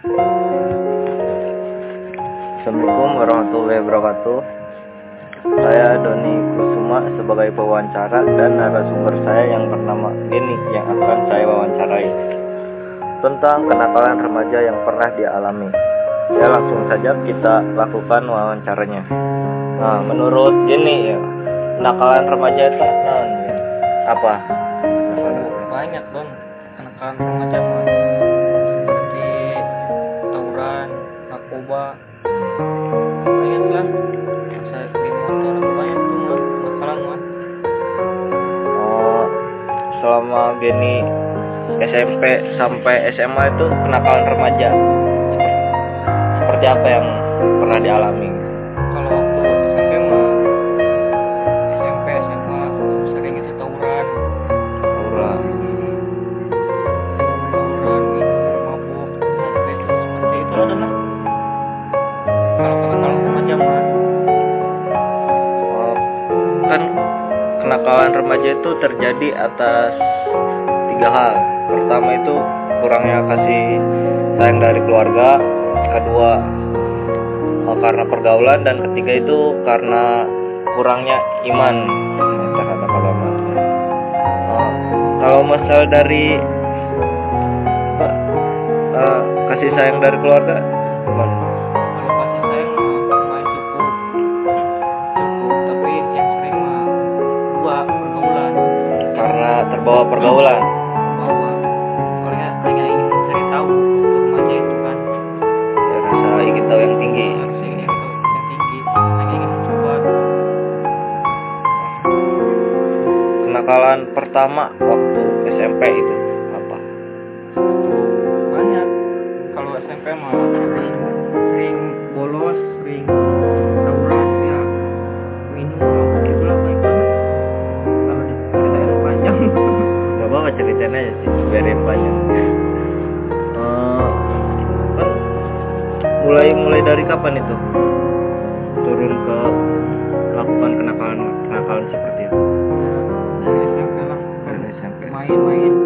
Assalamualaikum warahmatullahi wabarakatuh. Saya Doni Kusuma sebagai pewawancara dan narasumber saya yang bernama ini yang akan saya wawancarai Tentang kenakalan remaja yang pernah dialami. Ya langsung saja kita lakukan wawancaranya. Nah menurut Jenny ya Kenakalan remaja itu nah, apa? Banyak dong Kenakalan remaja bawa lumayan lah. Masa beli motor lumayan tuh mah bakalan mah oh selama gini SMP sampai SMA itu kenakalan remaja. Seperti apa yang pernah dialami? itu terjadi atas tiga hal. Pertama itu kurangnya kasih sayang dari keluarga. Kedua oh, karena pergaulan. Dan ketiga itu karena kurangnya iman. Oh, kalau kalau masalah dari apa, uh, kasih sayang dari keluarga gimana? pergaulan bawa soalnya hanya ingin mencari tahu untuk remaja itu kan. Ya, rasa ingin tahu yang tinggi. Ya, rasa ingin tahu yang tinggi. Hanya ingin mencoba. Kenakalan pertama waktu SMP itu. library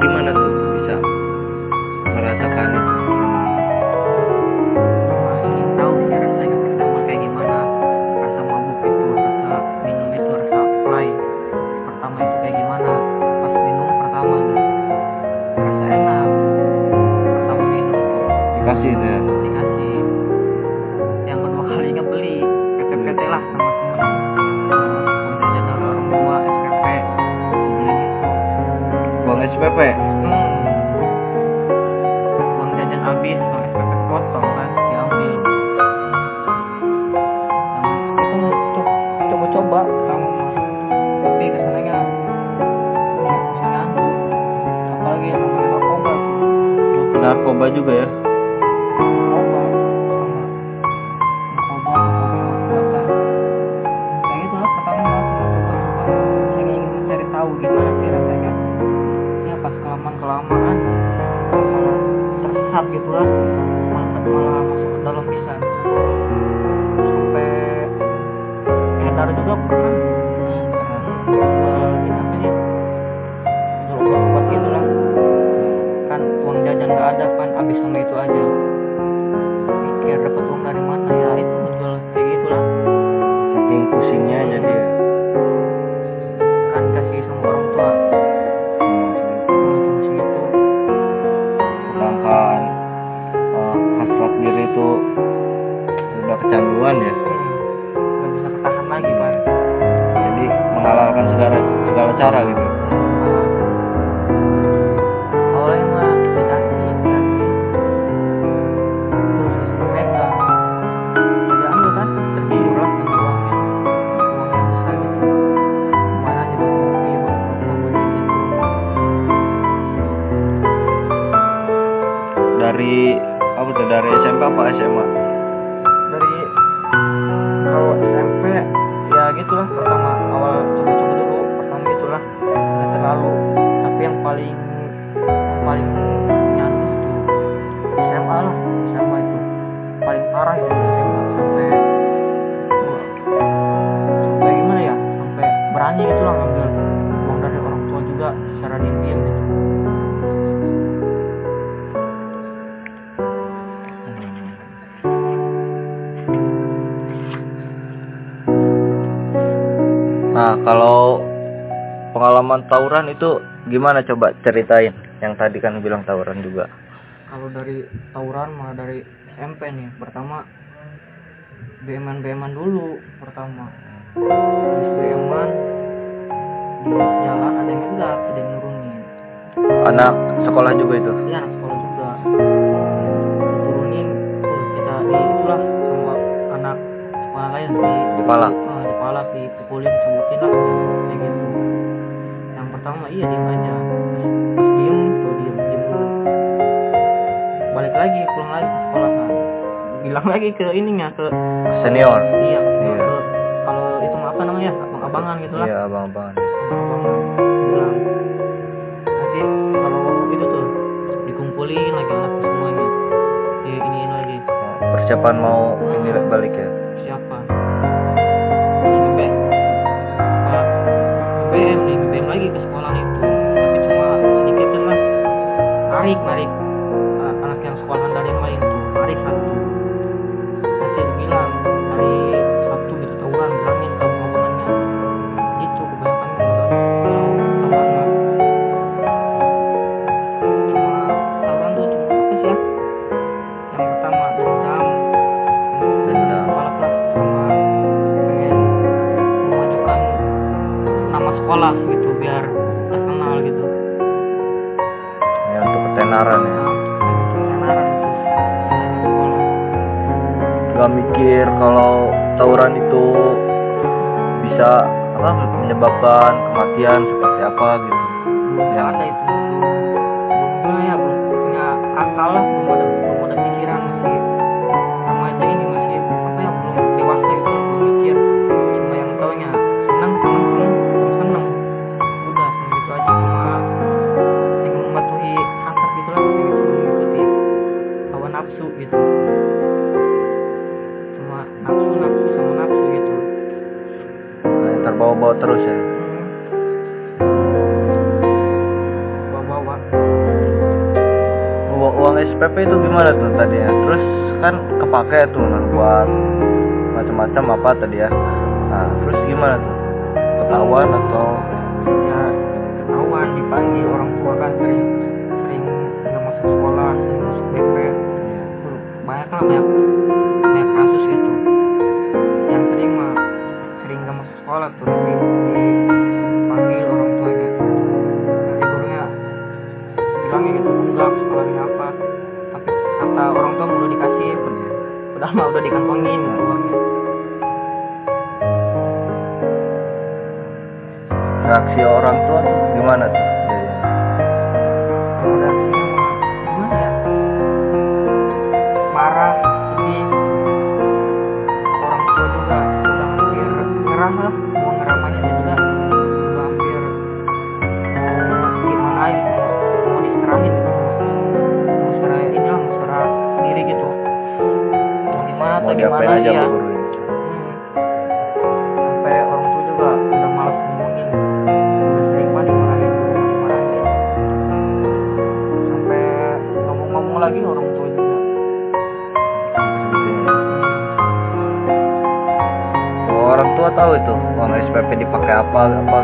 gimana tuh narkoba juga ya. Berani gitu lah ngambil uang dari orang tua juga secara diam-diam gitu. Nah kalau pengalaman tawuran itu gimana coba ceritain? Yang tadi kan bilang tawuran juga. Kalau dari tawuran malah dari SMP nih pertama BM-an dulu pertama. BM-an di jalan ada yang ngegas ada yang nurunin. Anak sekolah juga itu? Iya anak sekolah juga. Diturunin kita di itulah sama anak sekolah lain di Dipalak. Ah, dipalak dipukulin sebutin lah. Kayak gitu. Yang pertama iya diem aja. Pas diem tuh diem diem dulu. Balik lagi pulang lagi ke sekolah kan bilang lagi ke ininya ke senior? Iya ke, Iya. ke- kalau itu apa namanya abang-abangan gitu lah. Iya persiapan mau ketenaran ya. Nggak mikir kalau tawuran itu bisa apa menyebabkan kematian seperti apa gitu. Ya. ada itu terbawa-bawa terus ya? Bawa-bawa uang, uang SPP itu gimana tuh tadi ya? Terus kan kepake tuh kan buat macam-macam apa tadi ya? Nah terus gimana tuh? Ketahuan atau? Ya ketahuan dipanggil orang tua kan sering sering nggak masuk sekolah sering masuk BP Tuh, banyak lah banyak mau mau atau diapain gimana aja ya. guru ini. Hmm. sampai orang tua juga udah malas ngomongin. Udah sering banget dimarahin dimarahin. Sampai ngomong-ngomong lagi orang tua juga. Orang tua tahu itu uang SPP dipakai apa apa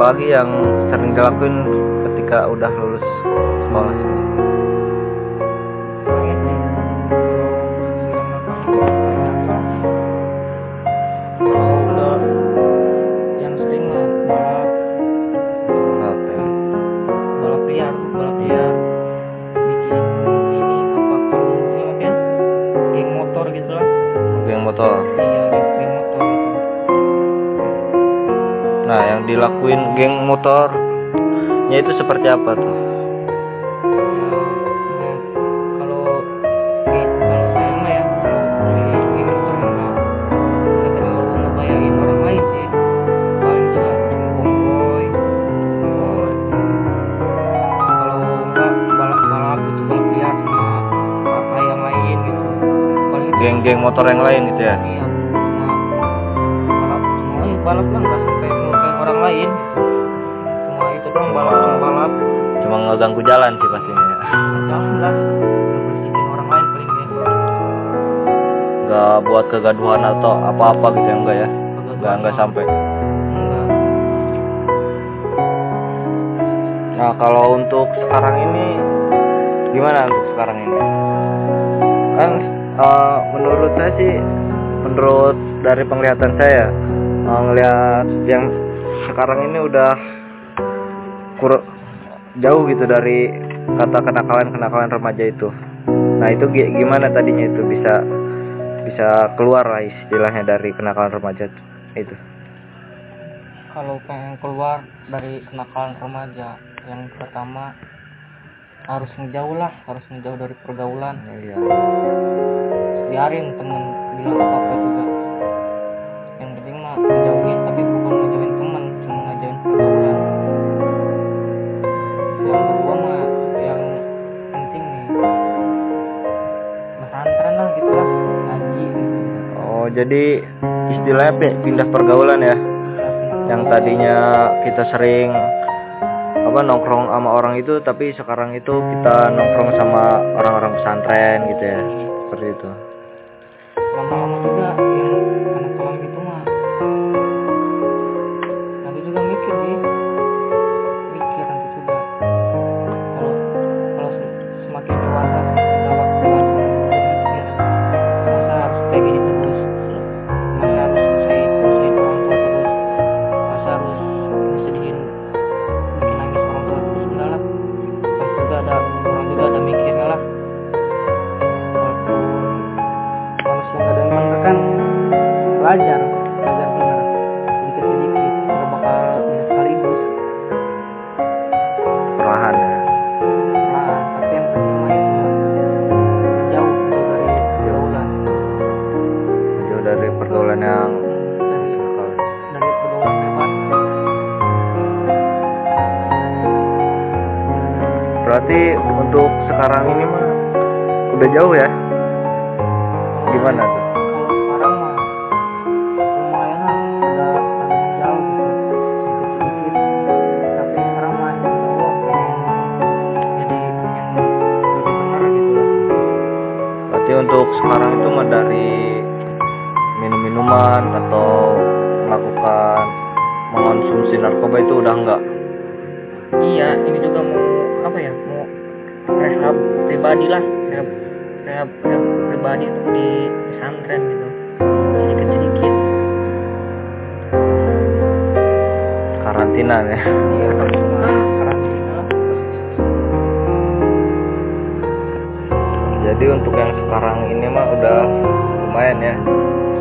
apalagi yang sering dilakuin ketika udah lulus sekolah. Paling yang dilakuin geng motornya itu seperti apa tuh? Ya, balap balap balap gitu geng-geng motor yang lain itu ya? iya balap gitu balap cuma ngeganggu jalan sih pastinya ya. jangan lah orang lain paling ya nggak buat kegaduhan atau apa-apa gitu ya enggak ya? Nggak nggak sampai. Enggak. Nah kalau untuk sekarang ini gimana untuk sekarang ini? Kan eh, menurut saya sih menurut dari penglihatan saya eh, ngelihat yang sekarang ini udah kur jauh gitu dari kata kenakalan kenakalan remaja itu. Nah itu gi- gimana tadinya itu bisa bisa keluar lah istilahnya dari kenakalan remaja itu? Kalau pengen keluar dari kenakalan remaja yang pertama harus ngejauh lah harus ngejauh dari pergaulan. Iya. Biarin temen bilang apa oh jadi istilahnya pi- pindah pergaulan ya? Yang tadinya kita sering apa nongkrong sama orang itu tapi sekarang itu kita nongkrong sama orang-orang pesantren gitu ya? Seperti itu udah jauh ya? Gimana tuh? Kalau sekarang mah lumayan lah udah lumayan jauh gitu. Sedikit sedikit tapi sekarang mah insya Allah pengen jadi yang lebih benar gitu. Lah berarti untuk sekarang itu mah dari minum-minuman atau melakukan mengonsumsi narkoba itu udah enggak iya ini juga mau apa ya mau rehab pribadi lah rehab rehab pribadi tuh di pesantren gitu. Sedikit sedikit karantina ya. Iya karantina. Jadi untuk yang sekarang ini mah udah lumayan ya.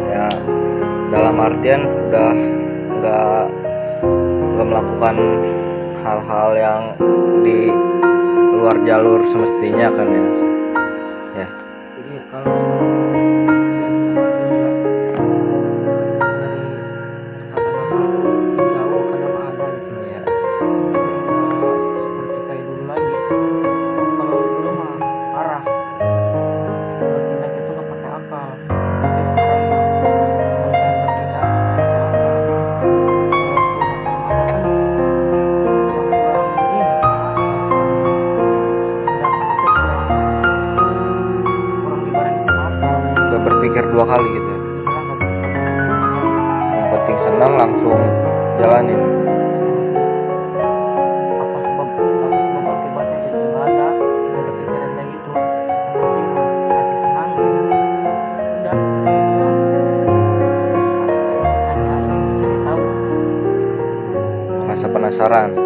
Ya dalam artian udah nggak nggak melakukan hal-hal yang di luar jalur semestinya kan ya penasaran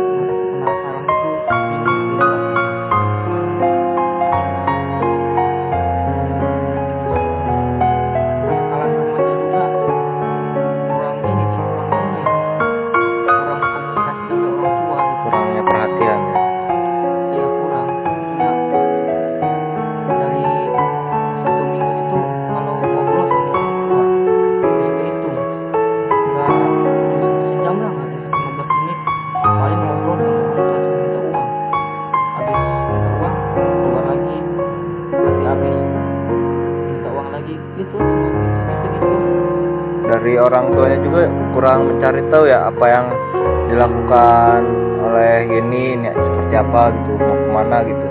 orang tuanya juga kurang mencari tahu ya apa yang dilakukan oleh ini, ini seperti apa gitu mau ke mana gitu.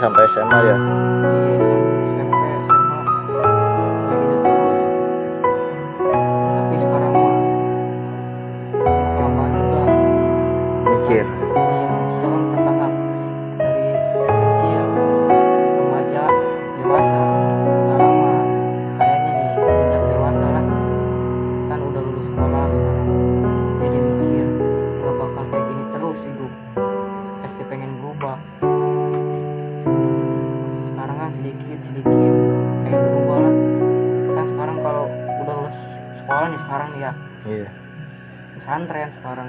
Sampai SMA ya. sekolah nih sekarang ya. Iya. Pesantren sekarang.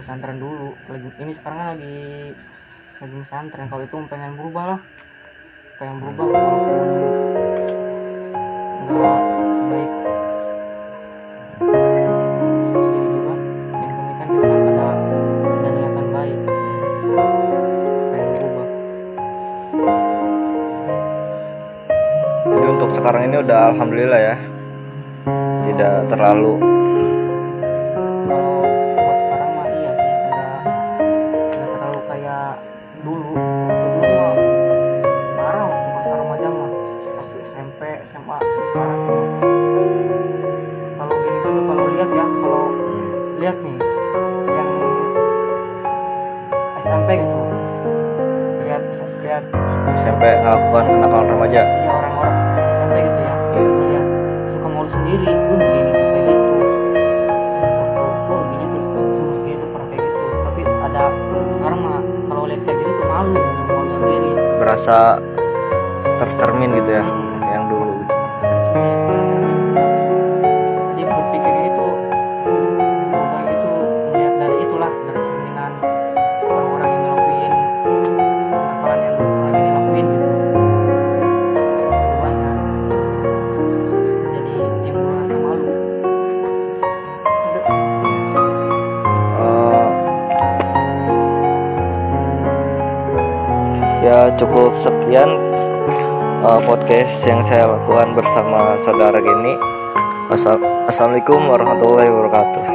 Pesantren dulu. Lagi ini sekarang kan lagi lagi pesantren. Kalau itu pengen berubah lah. Pengen berubah walaupun enggak sebaik. Sekarang ini udah alhamdulillah ya terlalu kalau buat sekarang mah iya sih nggak terlalu kayak dulu. yang saya lakukan bersama saudara gini Assalamualaikum warahmatullahi wabarakatuh.